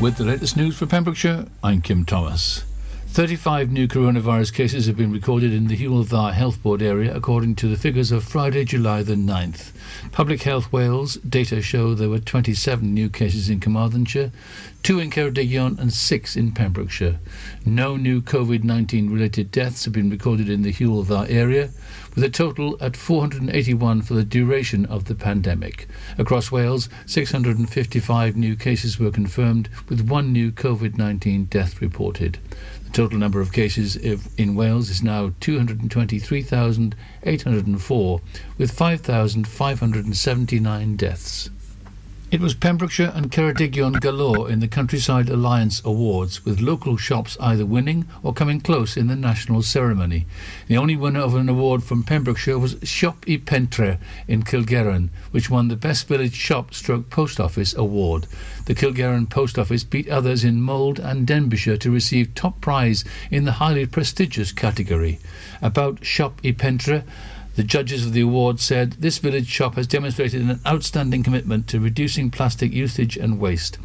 With the latest news for Pembrokeshire, I'm Kim Thomas. 35 new coronavirus cases have been recorded in the Dda Health Board area, according to the figures of Friday, July the 9th. Public Health Wales data show there were 27 new cases in Carmarthenshire, two in Ceredigion, and six in Pembrokeshire. No new COVID 19 related deaths have been recorded in the Dda area, with a total at 481 for the duration of the pandemic. Across Wales, 655 new cases were confirmed, with one new COVID 19 death reported. The total number of cases in Wales is now 223,804, with 5,579 deaths. It was Pembrokeshire and Ceredigion galore in the Countryside Alliance Awards, with local shops either winning or coming close in the national ceremony. The only winner of an award from Pembrokeshire was Siop y Pentre in Kilgerran, which won the Best Village Shop Stroke Post Office Award. The Kilgerran Post Office beat others in Mold and Denbighshire to receive top prize in the highly prestigious category. About Siop y Pentre, the judges of the award said this village shop has demonstrated an outstanding commitment to reducing plastic usage and waste.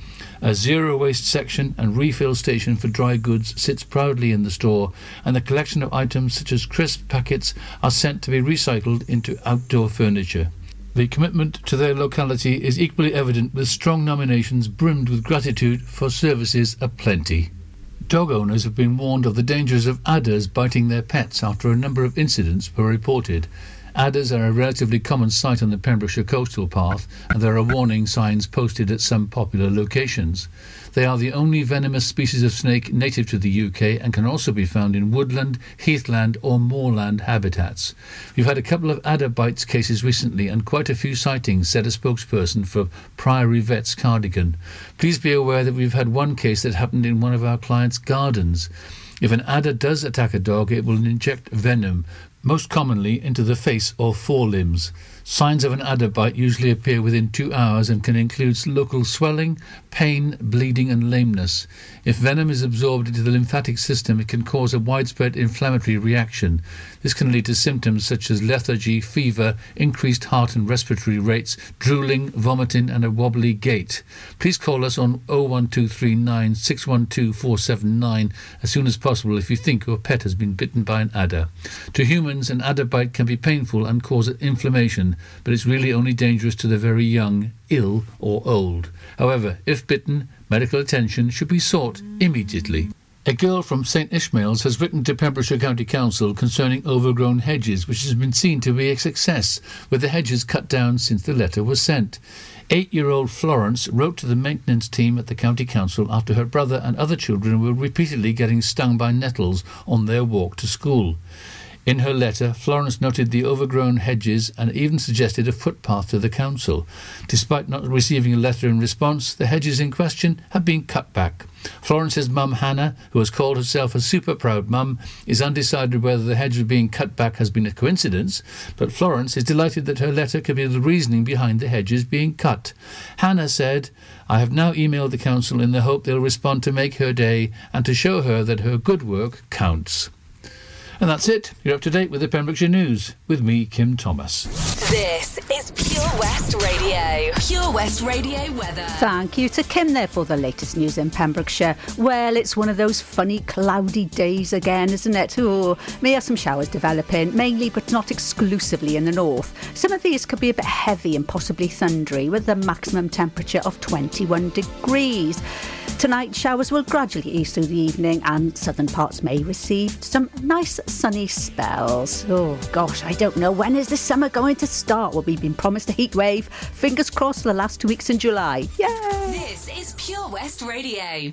A zero waste section and refill station for dry goods sits proudly in the store, and the collection of items such as crisp packets are sent to be recycled into outdoor furniture. The commitment to their locality is equally evident with strong nominations brimmed with gratitude for services aplenty. Dog owners have been warned of the dangers of adders biting their pets after a number of incidents were reported. Adders are a relatively common sight on the Pembrokeshire coastal path, and there are warning signs posted at some popular locations. They are the only venomous species of snake native to the UK and can also be found in woodland, heathland, or moorland habitats. We've had a couple of adder bites cases recently and quite a few sightings, said a spokesperson for Priory Vets Cardigan. Please be aware that we've had one case that happened in one of our clients' gardens. If an adder does attack a dog, it will inject venom, most commonly into the face or forelimbs. Signs of an adder bite usually appear within two hours and can include local swelling, pain, bleeding, and lameness. If venom is absorbed into the lymphatic system, it can cause a widespread inflammatory reaction. This can lead to symptoms such as lethargy, fever, increased heart and respiratory rates, drooling, vomiting, and a wobbly gait. Please call us on 01239 612 479 as soon as possible if you think your pet has been bitten by an adder. To humans, an adder bite can be painful and cause inflammation, but it's really only dangerous to the very young, ill, or old. However, if bitten, medical attention should be sought immediately. A girl from St Ishmael's has written to Pembrokeshire County Council concerning overgrown hedges, which has been seen to be a success, with the hedges cut down since the letter was sent. Eight year old Florence wrote to the maintenance team at the County Council after her brother and other children were repeatedly getting stung by nettles on their walk to school. In her letter, Florence noted the overgrown hedges and even suggested a footpath to the council. Despite not receiving a letter in response, the hedges in question have been cut back. Florence's mum, Hannah, who has called herself a super proud mum, is undecided whether the hedges being cut back has been a coincidence, but Florence is delighted that her letter could be the reasoning behind the hedges being cut. Hannah said, I have now emailed the council in the hope they'll respond to make her day and to show her that her good work counts. And that's it. You're up to date with the Pembrokeshire News with me, Kim Thomas. This is Pure West Radio. Pure West Radio weather. Thank you to Kim there for the latest news in Pembrokeshire. Well, it's one of those funny cloudy days again, isn't it? Oh, may have some showers developing, mainly but not exclusively in the north. Some of these could be a bit heavy and possibly thundery, with a maximum temperature of 21 degrees. Tonight, showers will gradually ease through the evening, and southern parts may receive some nice sunny spells. Oh gosh, I don't know when is the summer going to start. Well, we've been promised a heat wave. Fingers crossed the last two weeks in July. Yay! This is Pure West Radio.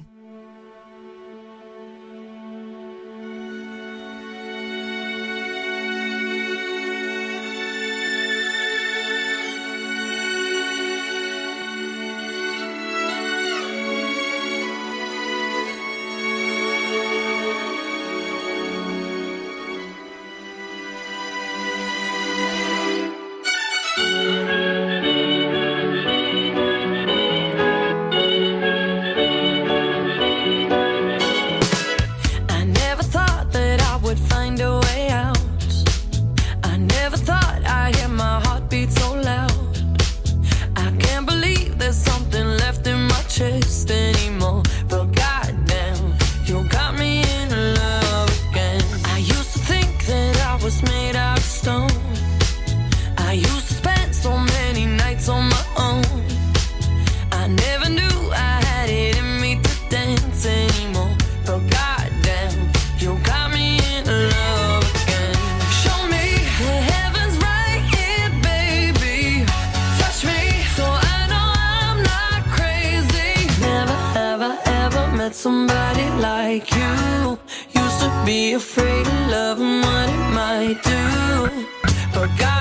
forgot.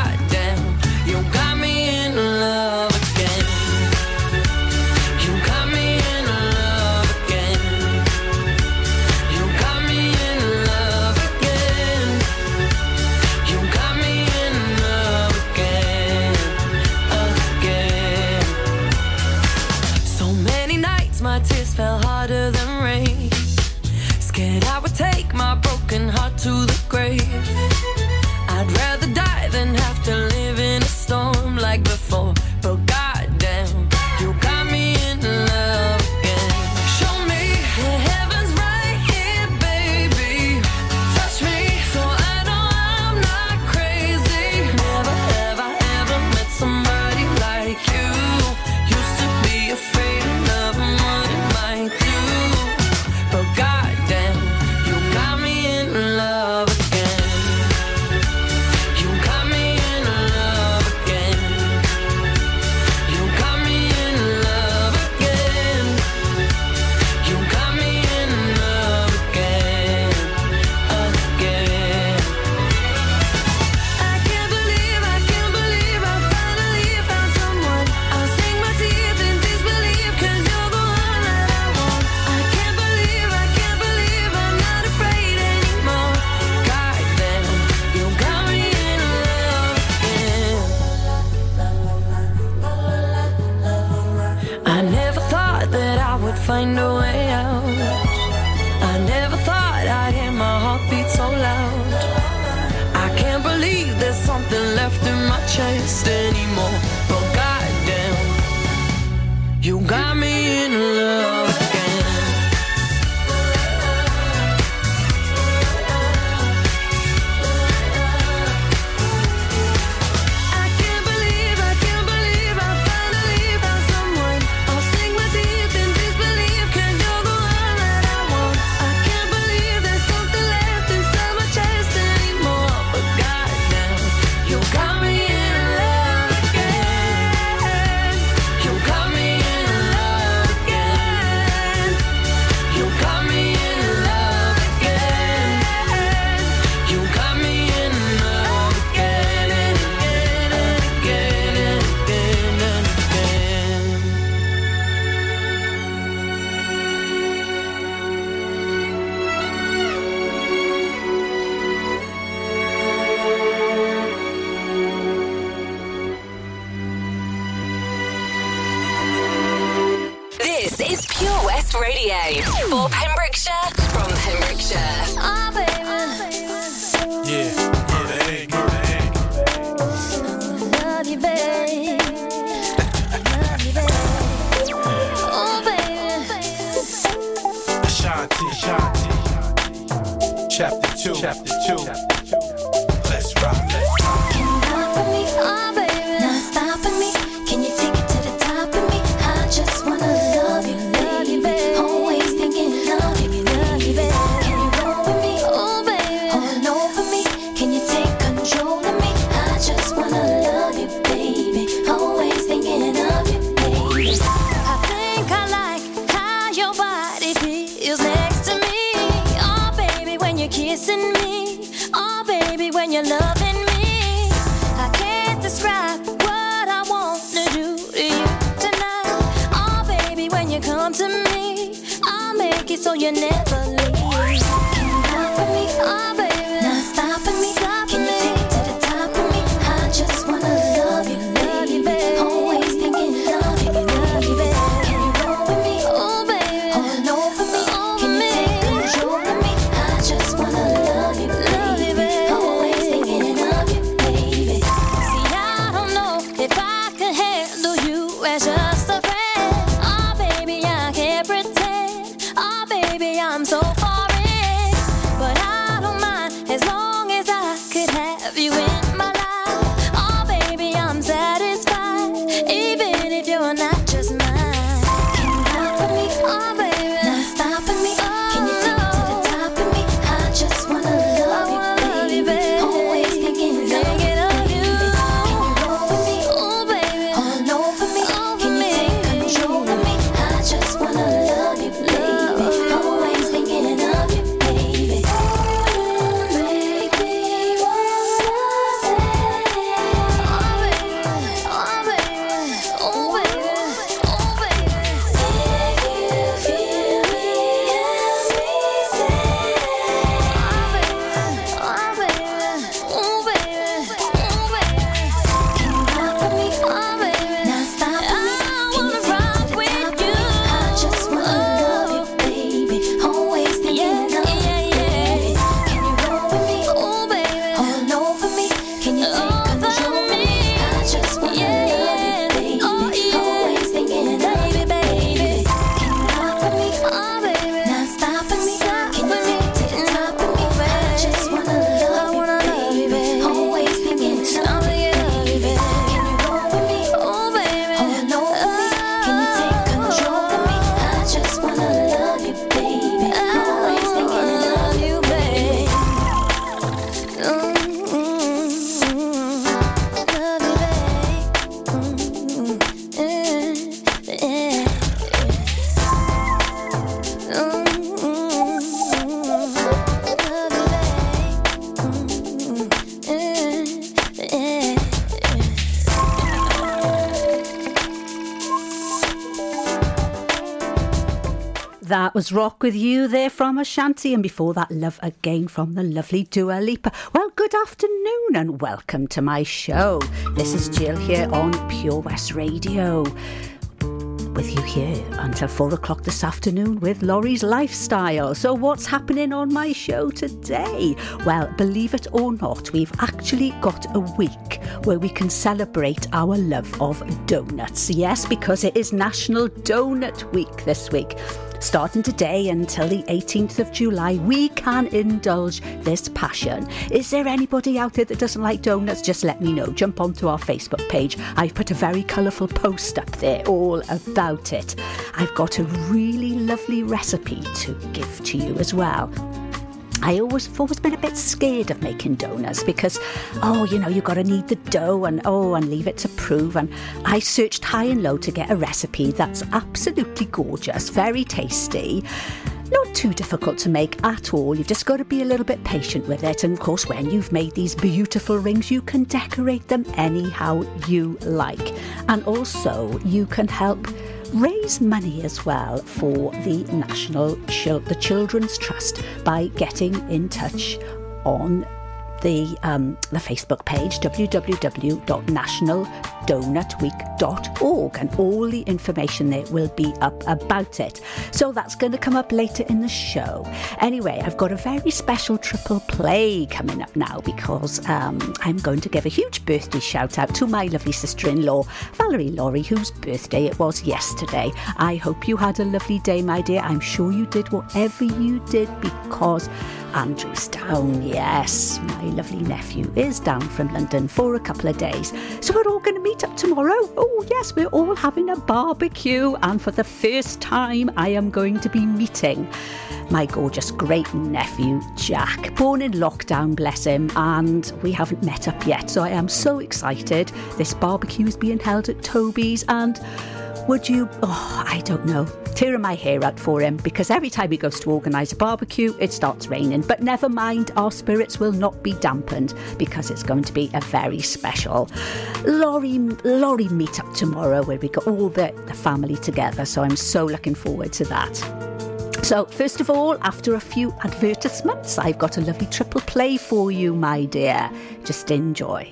describe what I want to do to you tonight. Oh, baby, when you come to me, I'll make it so you never was Rock With You there from Ashanti, and before that, Love Again from the lovely Dua Lipa. Well, good afternoon and welcome to my show. This is Jill here on Pure West Radio. With you here until four o'clock this afternoon with Lawrie's Lifestyle. So, what's happening on my show today? Well, believe it or not, we've actually got a week where we can celebrate our love of donuts. Yes, because it is National Donut Week this week. Starting today until the 18th of July, we can indulge this passion. Is there anybody out there that doesn't like donuts? Just let me know. Jump onto our Facebook page. I've put a very colourful post up there all about it. I've got a really lovely recipe to give to you as well. I always have always been a bit scared of making donuts because, oh, you know, you've got to knead the dough and oh, and leave it to prove. And I searched high and low to get a recipe that's absolutely gorgeous, very tasty. Not too difficult to make at all. You've just got to be a little bit patient with it. And of course, when you've made these beautiful rings, you can decorate them anyhow you like. And also, you can help raise money as well for the National the Children's Trust by getting in touch on the um, the Facebook page www.nationaldonutweek.org and all the information there will be up about it. So that's going to come up later in the show. Anyway, I've got a very special triple play coming up now because um, I'm going to give a huge birthday shout out to my lovely sister-in-law Valerie Lawrie, whose birthday it was yesterday. I hope you had a lovely day, my dear. I'm sure you did whatever you did because Andrew's down, yes. My lovely nephew is down from London for a couple of days. So we're all going to meet up tomorrow. Oh, yes, we're all having a barbecue. And for the first time, I am going to be meeting my gorgeous great nephew, Jack. Born in lockdown, bless him, and we haven't met up yet. So I am so excited. This barbecue is being held at Toby's and would you, oh, I don't know, tearing my hair out for him because every time he goes to organise a barbecue, it starts raining. But never mind, our spirits will not be dampened because it's going to be a very special Lawrie, Lawrie meet up tomorrow where we got all the, the family together. So I'm so looking forward to that. So, first of all, after a few advertisements, I've got a lovely triple play for you, my dear. Just enjoy.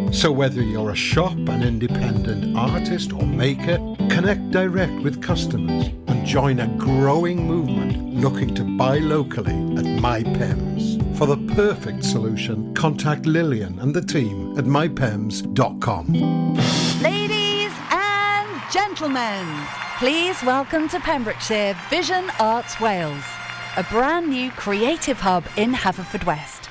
So, whether you're a shop, an independent artist, or maker, connect direct with customers and join a growing movement looking to buy locally at MyPems. For the perfect solution, contact Lillian and the team at mypems.com. Ladies and gentlemen, please welcome to Pembrokeshire Vision Arts Wales, a brand new creative hub in Haverfordwest.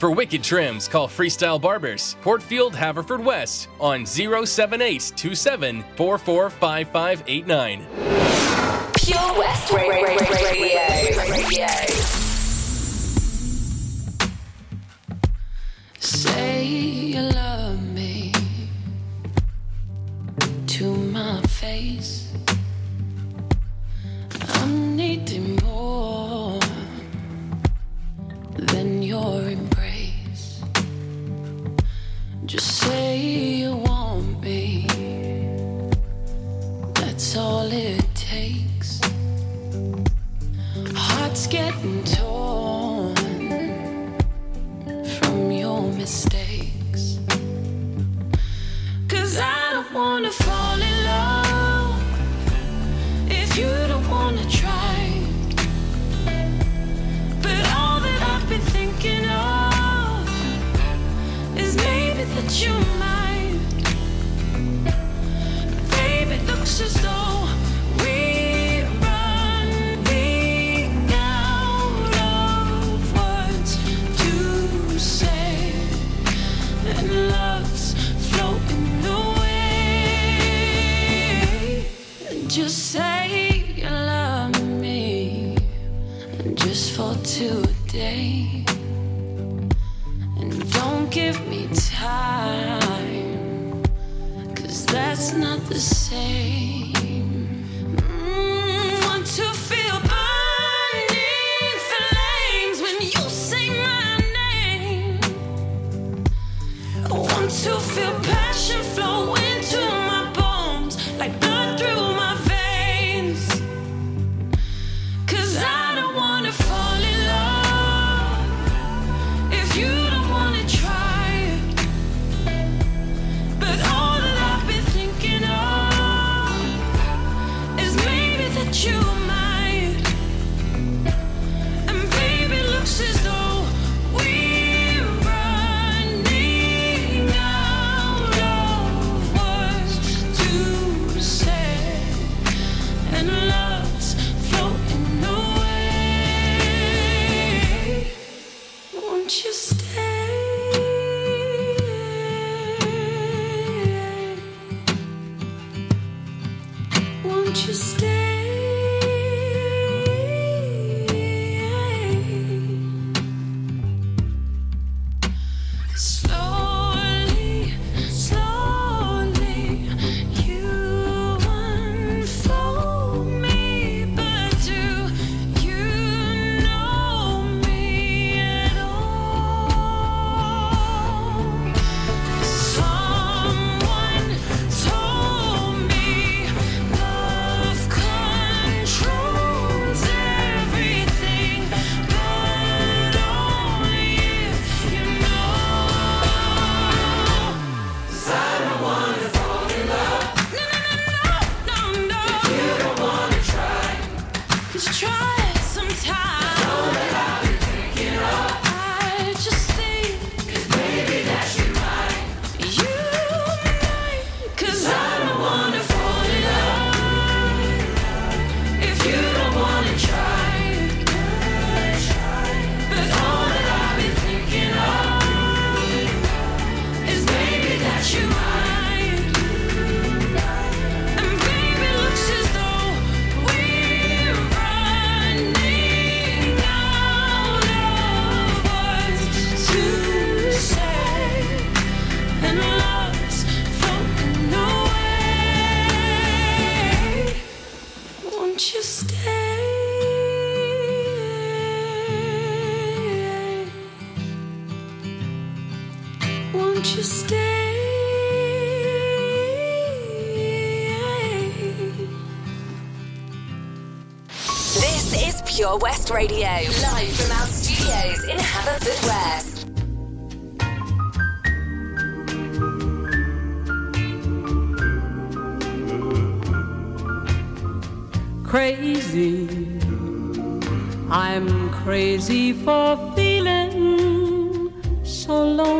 For wicked trims, call Freestyle Barbers, Portfield, Haverfordwest on 07827 445589. Pure West Radio. Radio. Say you love me to my face. This is Pure West Radio, live from our studios in West. crazy. I'm crazy for feeling so lonely.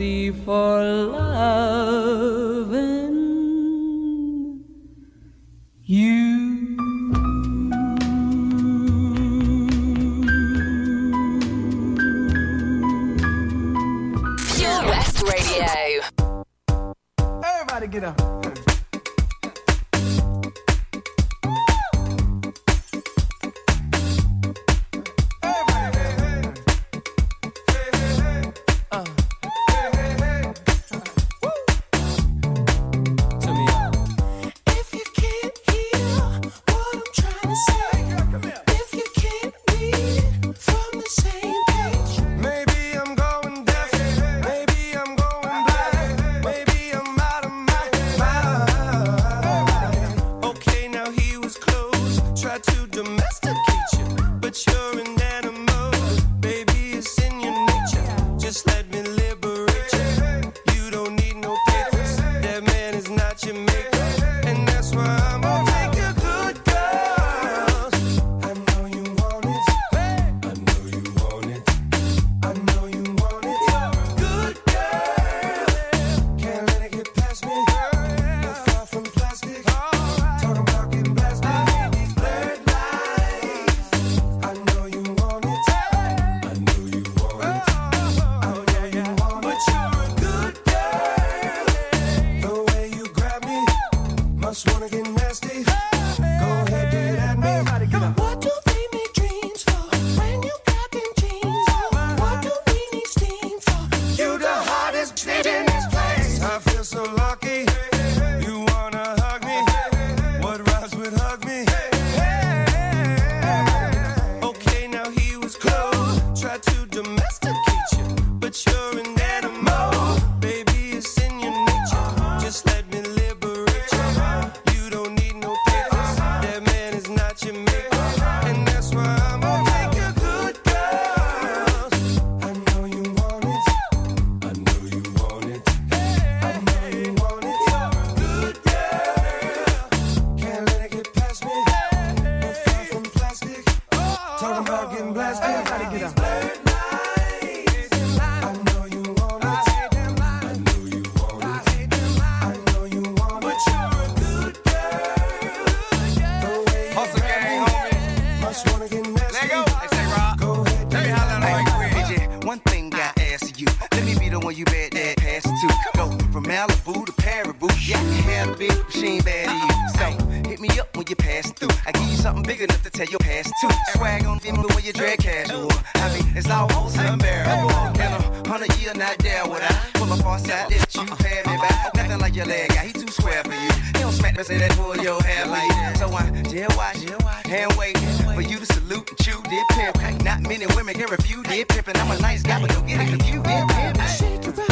easy for love. brother, not there with I. Pull up on side, let you uh-uh. pay me back. Uh-uh. Nothing like your leg guy, he too square for you. He don't smack me, say that pull your hair like. So I dare watch, hand wait for you to salute and chew, did pimp. Not many women can refuse, did pimp. And I'm a nice guy, but don't get it confused, did pimp.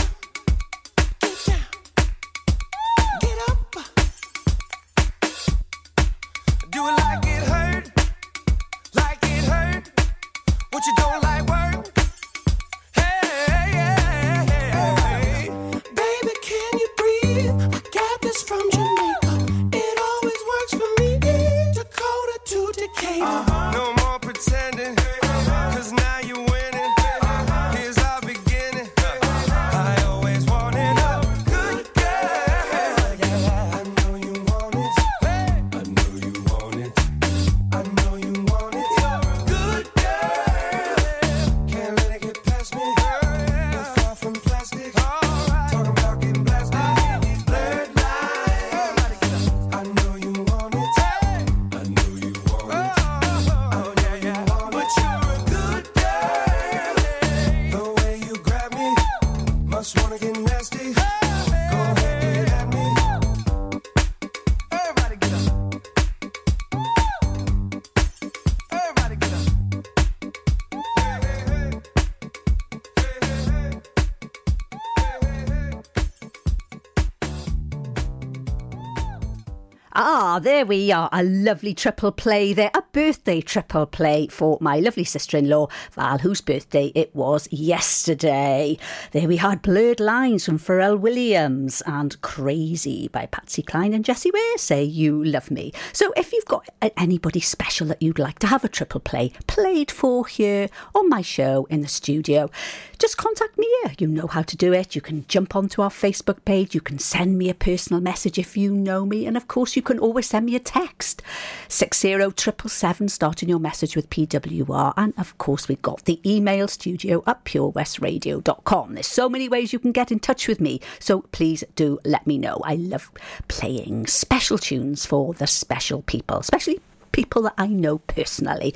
There we are. A lovely triple play there. A birthday triple play for my lovely sister in law, Val, whose birthday it was yesterday. There we had Blurred Lines from Pharrell Williams and Crazy by Patsy Cline and Jessie Ware say You Love Me. So if you've got anybody special that you'd like to have a triple play played for here on my show in the studio, just contact me here. You know how to do it. You can jump onto our Facebook page. You can send me a personal message if you know me. And of course, you can always send me a text. 60777, starting your message with PWR. And of course, we've got the email studio at purewestradio.com. There's so many ways you can get in touch with me. So please do let me know. I love playing special tunes for the special people, especially people that I know personally.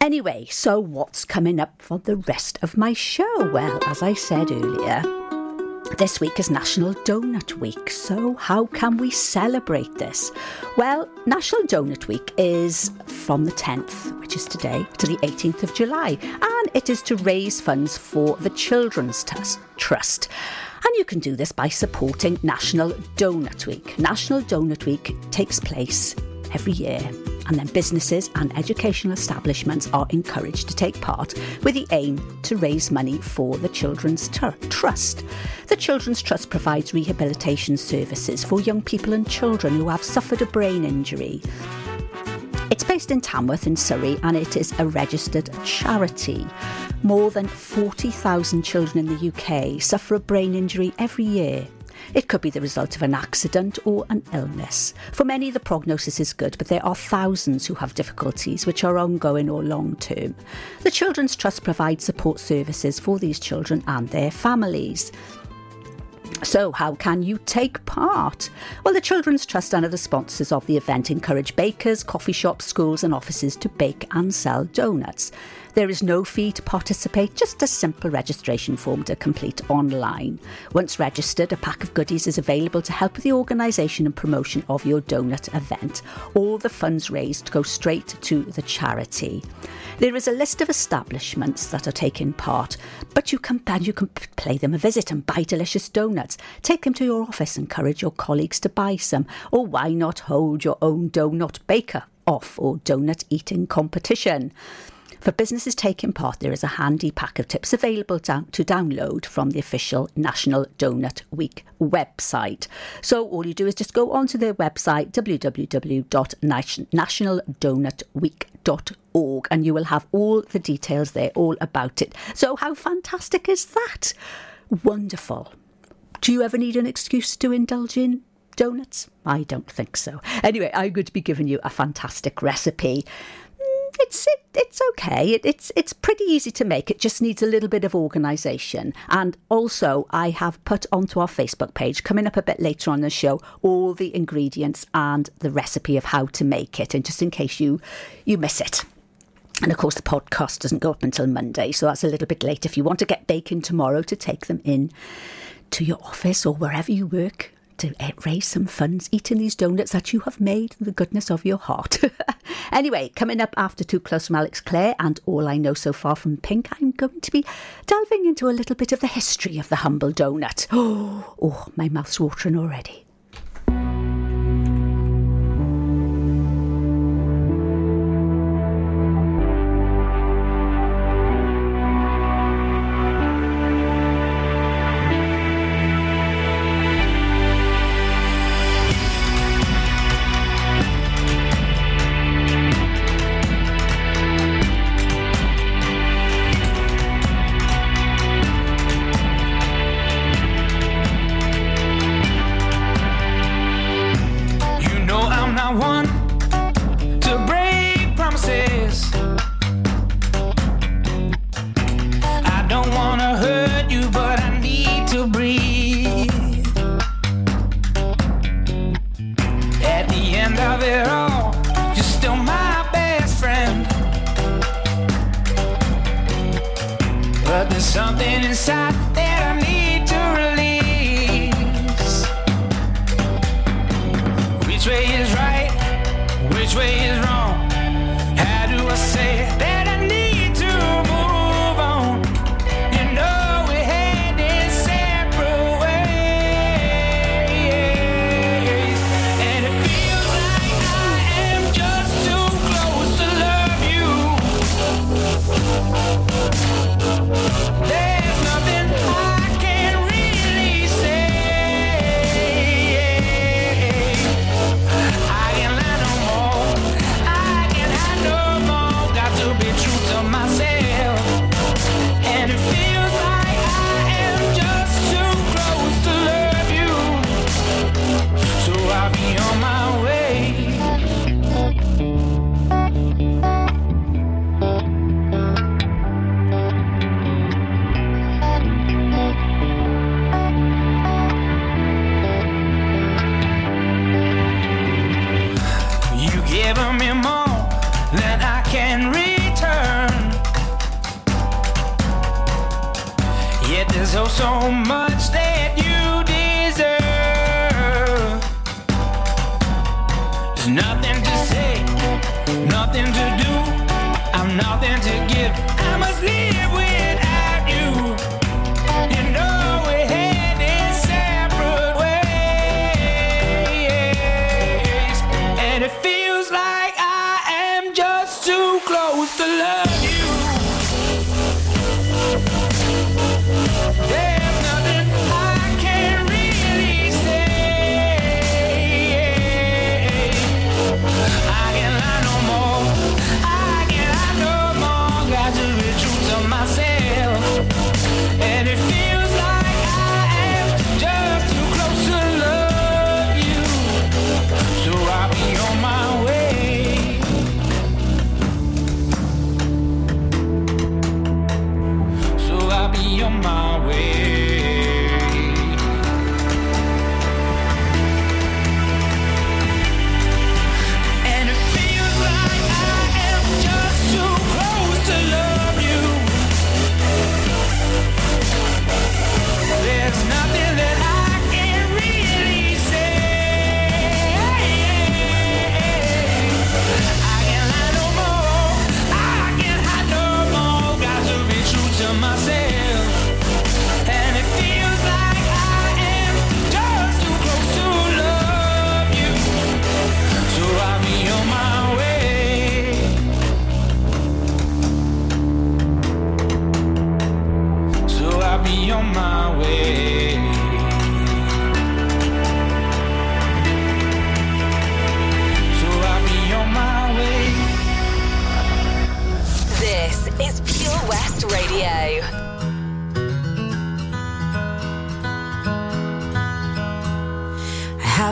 Anyway, so what's coming up for the rest of my show? Well, as I said earlier, this week is National Donut Week, so how can we celebrate this? Well, National Donut Week is from the 10th, which is today, to the 18th of July, and it is to raise funds for the Children's Trust. And you can do this by supporting National Donut Week. National Donut Week takes place every year, and then businesses and educational establishments are encouraged to take part with the aim to raise money for the Children's Tr- Trust. The Children's Trust provides rehabilitation services for young people and children who have suffered a brain injury. It's based in Tadworth in Surrey and it is a registered charity. More than 40,000 children in the UK suffer a brain injury every year. It could be the result of an accident or an illness. For many, the prognosis is good, but there are thousands who have difficulties which are ongoing or long term. The Children's Trust provides support services for these children and their families. So, how can you take part? Well, the Children's Trust and other sponsors of the event encourage bakers, coffee shops, schools, and offices to bake and sell donuts. There is no fee to participate, just a simple registration form to complete online. Once registered, a pack of goodies is available to help with the organisation and promotion of your donut event. All the funds raised go straight to the charity. There is a list of establishments that are taking part, but you can and you can p- pay them a visit and buy delicious donuts. Take them to your office, encourage your colleagues to buy some, or why not hold your own donut baker off or donut eating competition? For businesses taking part, there is a handy pack of tips available to download from the official National Donut Week website. So all you do is just go onto their website, www.nationaldonutweek.org, and you will have all the details there, all about it. So how fantastic is that? Wonderful. Do you ever need an excuse to indulge in donuts? I don't think so. Anyway, I'm going to be giving you a fantastic recipe. It's it, it's okay. It, it's it's pretty easy to make. It just needs a little bit of organisation. And also, I have put onto our Facebook page coming up a bit later on the show all the ingredients and the recipe of how to make it. And just in case you you miss it. And of course, the podcast doesn't go up until Monday, so that's a little bit late. If you want to get bacon tomorrow to take them in to your office or wherever you work to eh, raise some funds eating these donuts that you have made in the goodness of your heart. anyway, coming up after Too Close from Alex Clare and All I Know So Far from Pink, I'm going to be delving into a little bit of the history of the humble donut. Oh my mouth's watering already. There's oh so much that you deserve. There's nothing to say, nothing to do. I'm nothing to give. I must live with.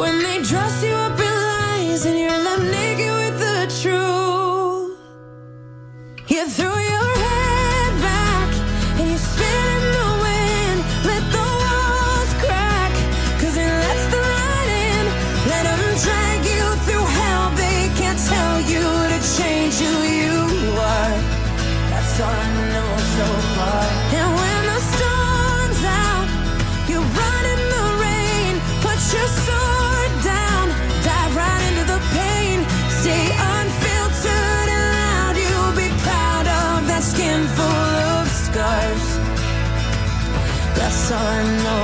When they dress you up in lies and you're left naked with the truth, you threw your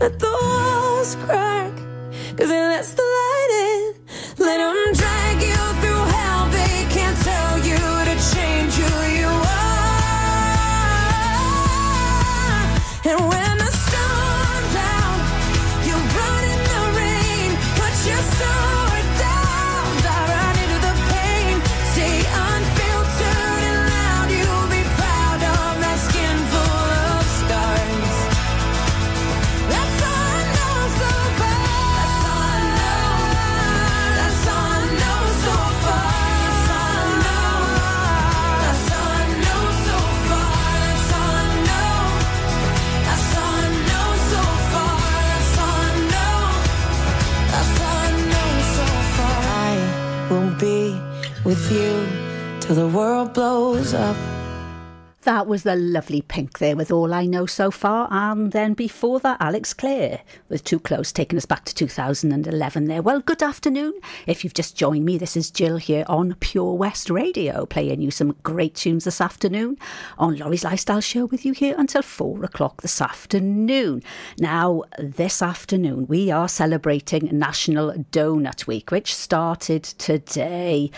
Let the walls crack, That was the lovely Pink there with All I Know So Far. And then before that, Alex Clare with Too Close, taking us back to 2011 there. Well, good afternoon. If you've just joined me, this is Jill here on Pure West Radio, playing you some great tunes this afternoon on Lawrie's Lifestyle Show with you here until four o'clock this afternoon. Now, this afternoon, we are celebrating National Donut Week, which started today.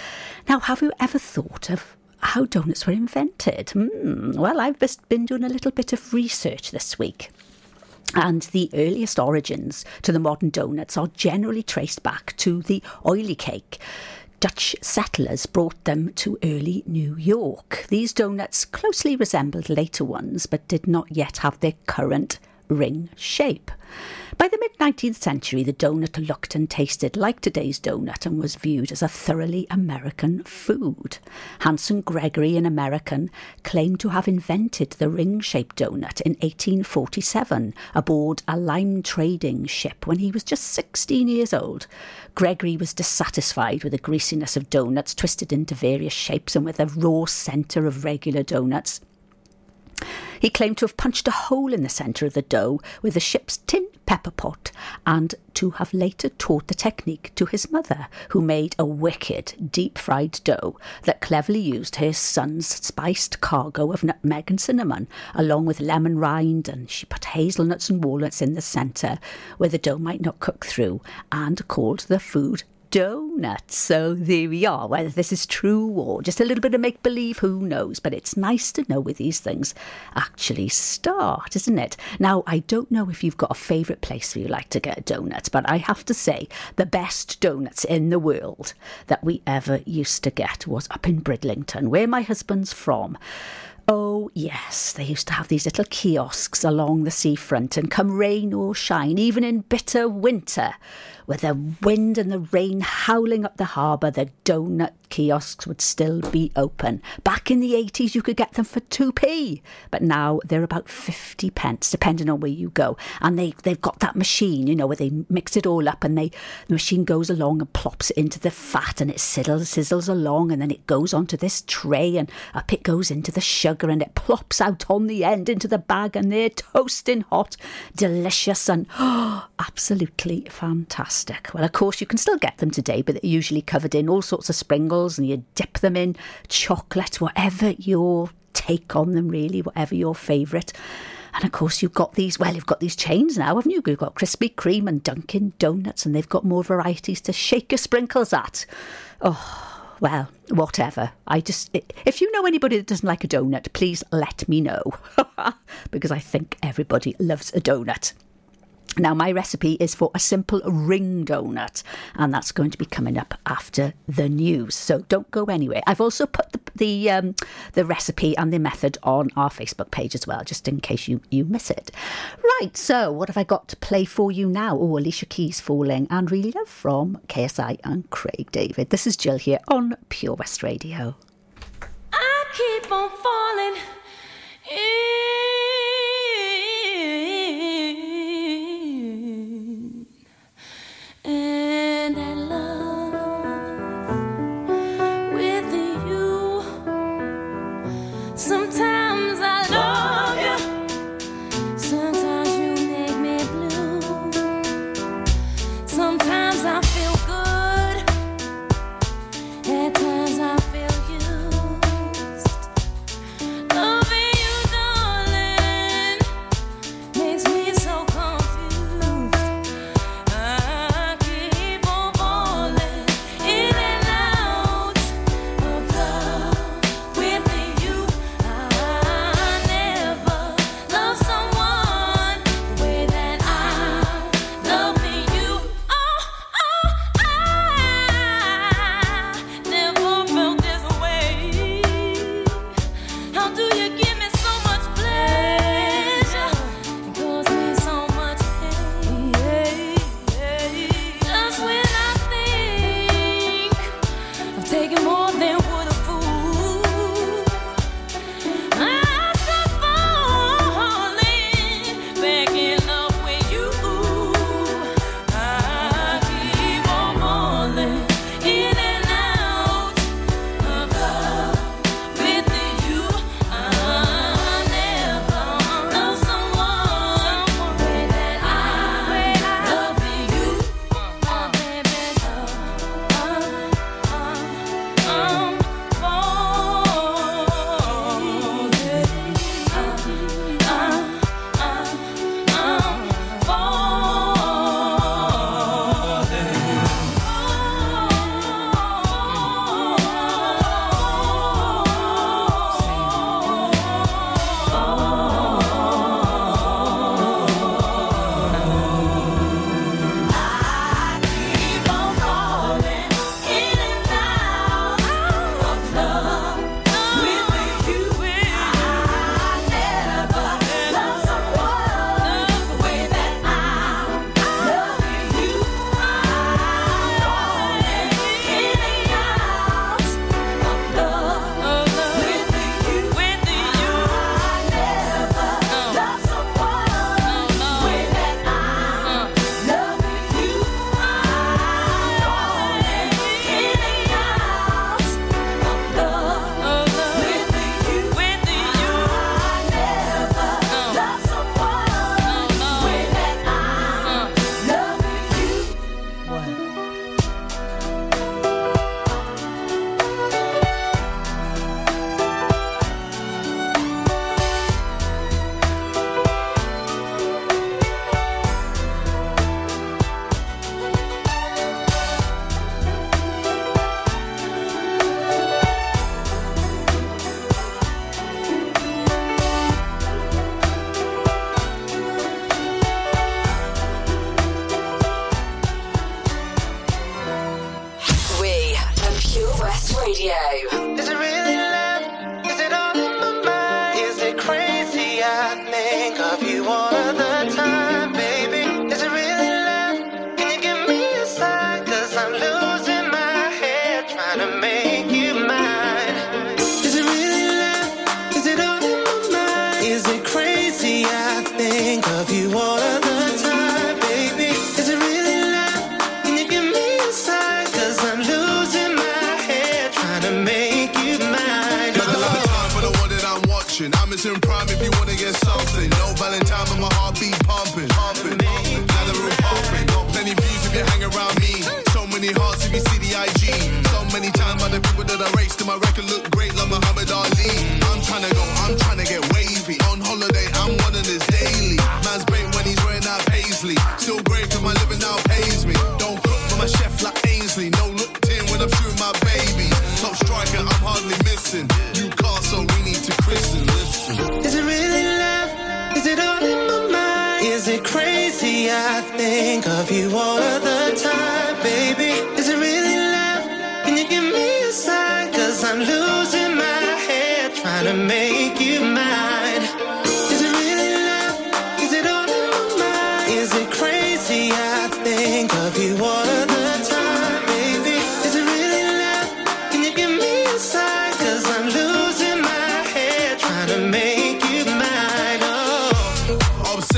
Now, have you ever thought of how donuts were invented. Hmm. Well, I've just been doing a little bit of research this week. And the earliest origins to the modern donuts are generally traced back to the oily cake. Dutch settlers brought them to early New York. These donuts closely resembled later ones, but did not yet have their current ring shape. By the mid 19th century, the donut looked and tasted like today's donut and was viewed as a thoroughly American food. Hanson Gregory, an American, claimed to have invented the ring shaped donut in 1847 aboard a lime trading ship when he was just 16 years old. Gregory was dissatisfied with the greasiness of donuts twisted into various shapes and with a raw centre of regular donuts. He claimed to have punched a hole in the centre of the dough with the ship's tin pepper pot and to have later taught the technique to his mother, who made a wicked deep fried dough that cleverly used her son's spiced cargo of nutmeg and cinnamon, along with lemon rind, and she put hazelnuts and walnuts in the centre where the dough might not cook through, and called the food donuts. So there we are. Whether this is true or just a little bit of make believe, who knows? But it's nice to know where these things actually start, isn't it? Now, I don't know if you've got a favourite place where you like to get a donut, but I have to say the best donuts in the world that we ever used to get was up in Bridlington, where my husband's from. Oh, yes, they used to have these little kiosks along the seafront, and come rain or shine, even in bitter winter, with the wind and the rain howling up the harbour, the donut kiosks would still be open. Back in the 80s, you could get them for 2p, but now they're about 50 pence, depending on where you go. And they, they've got that machine, you know, where they mix it all up and they the machine goes along and plops it into the fat and it sizzles, sizzles along and then it goes onto this tray and up it goes into the sugar and it plops out on the end into the bag and they're toasting hot, delicious and absolutely fantastic. Well, of course, you can still get them today, but they're usually covered in all sorts of sprinkles and you dip them in chocolate, whatever your take on them, really, whatever your favourite. And of course, you've got these, well, you've got these chains now, haven't you? You've got Krispy Kreme and Dunkin' Donuts, and they've got more varieties to shake your sprinkles at. Oh, well, whatever. I just, if you know anybody that doesn't like a donut, please let me know. because I think everybody loves a donut. Now, my recipe is for a simple ring donut, and that's going to be coming up after the news. So don't go anywhere. I've also put the the, um, the recipe and the method on our Facebook page as well, just in case you, you miss it. Right, so what have I got to play for you now? Oh, Alicia Keys Falling and Really Love from KSI and Craig David. This is Jill here on Pure West Radio. I keep on falling in and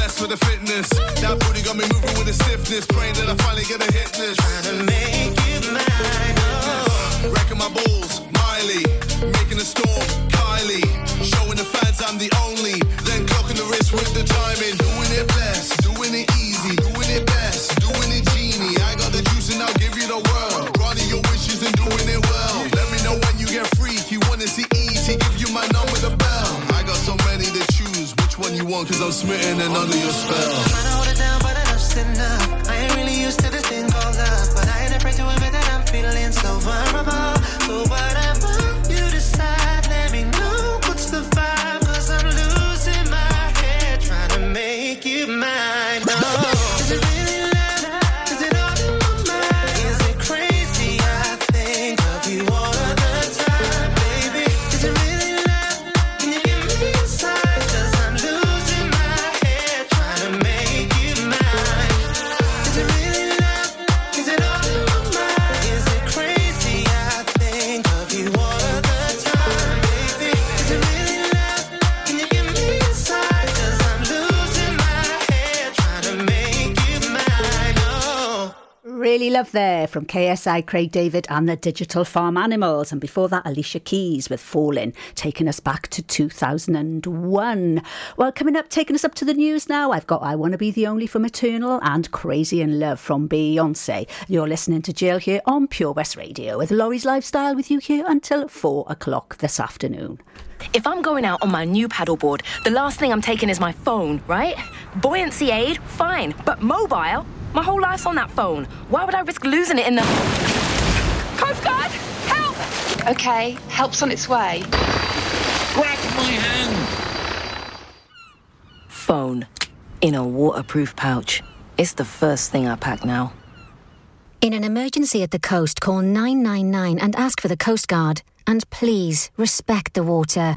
Obsessed with the fitness. That booty got me moving with the stiffness. Praying that I finally get a hit this. I'm smitten and under your spell. There from KSI, Craig David and the Digital Farm Animals. And before that, Alicia Keys with Falling, taking us back to 2001. Well, coming up, taking us up to the news now, I've got I Want to Be the Only from Eternal and Crazy in Love from Beyonce. You're listening to Jill here on Pure West Radio with Lawrie's Lifestyle with you here until four o'clock this afternoon. If I'm going out on my new paddleboard, the last thing I'm taking is my phone, right? Buoyancy aid, fine. But mobile? My whole life's on that phone. Why would I risk losing it in the. Coast Guard! Help! Okay, help's on its way. Grab my hand! Phone. In a waterproof pouch. It's the first thing I pack now. In an emergency at the coast, call 999 and ask for the Coast Guard. And please respect the water.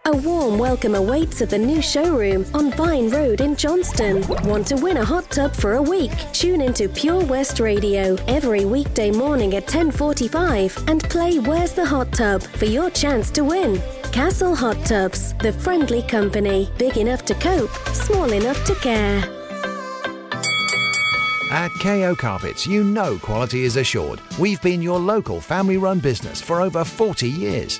A warm welcome awaits at the new showroom on Vine Road in Johnston. Want to win a hot tub for a week? Tune into Pure West Radio every weekday morning at 10:45 and play Where's the Hot Tub for your chance to win. Castle Hot Tubs, the friendly company, big enough to cope, small enough to care. At KO Carpets, you know quality is assured. We've been your local family run business for over 40 years.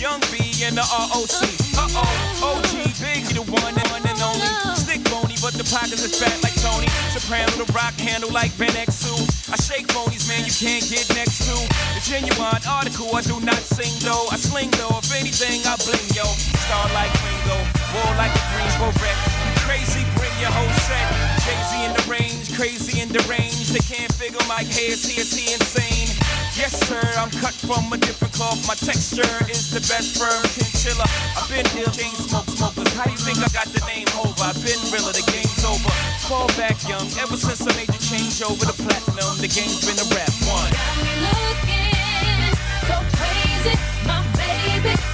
Young B and the ROC. Uh oh, OG Big, the one and only. Stick bony, but the pockets is fat like Tony. Soprano, the rock handle like Ben X2. I shake phonies, man, you can't get next to. The genuine article, I do not sing though. I sling though, if anything, I bling yo. Star like Ringo, war like a Greensboro wreck. Crazy, bring your whole set. Crazy in the range, crazy in the range. They can't figure my hair, is he, is he insane? Yes, sir, I'm cut from a different cloth. My texture is the best firm chinchilla. I've been ill, chain smoke smokers. How do you think I got the name over? I've been realer, the game's over. Fall back young, ever since I made the change over to platinum, the game's been a rap one. looking so crazy, my baby.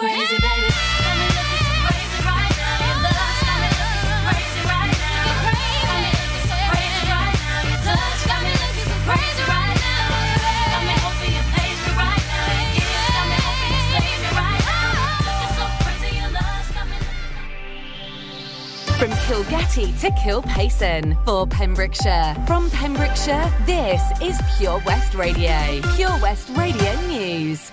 Love's got. From Kilgetty to Kilpaison. For Pembrokeshire. From Pembrokeshire, this is Pure West Radio. Pure West Radio News.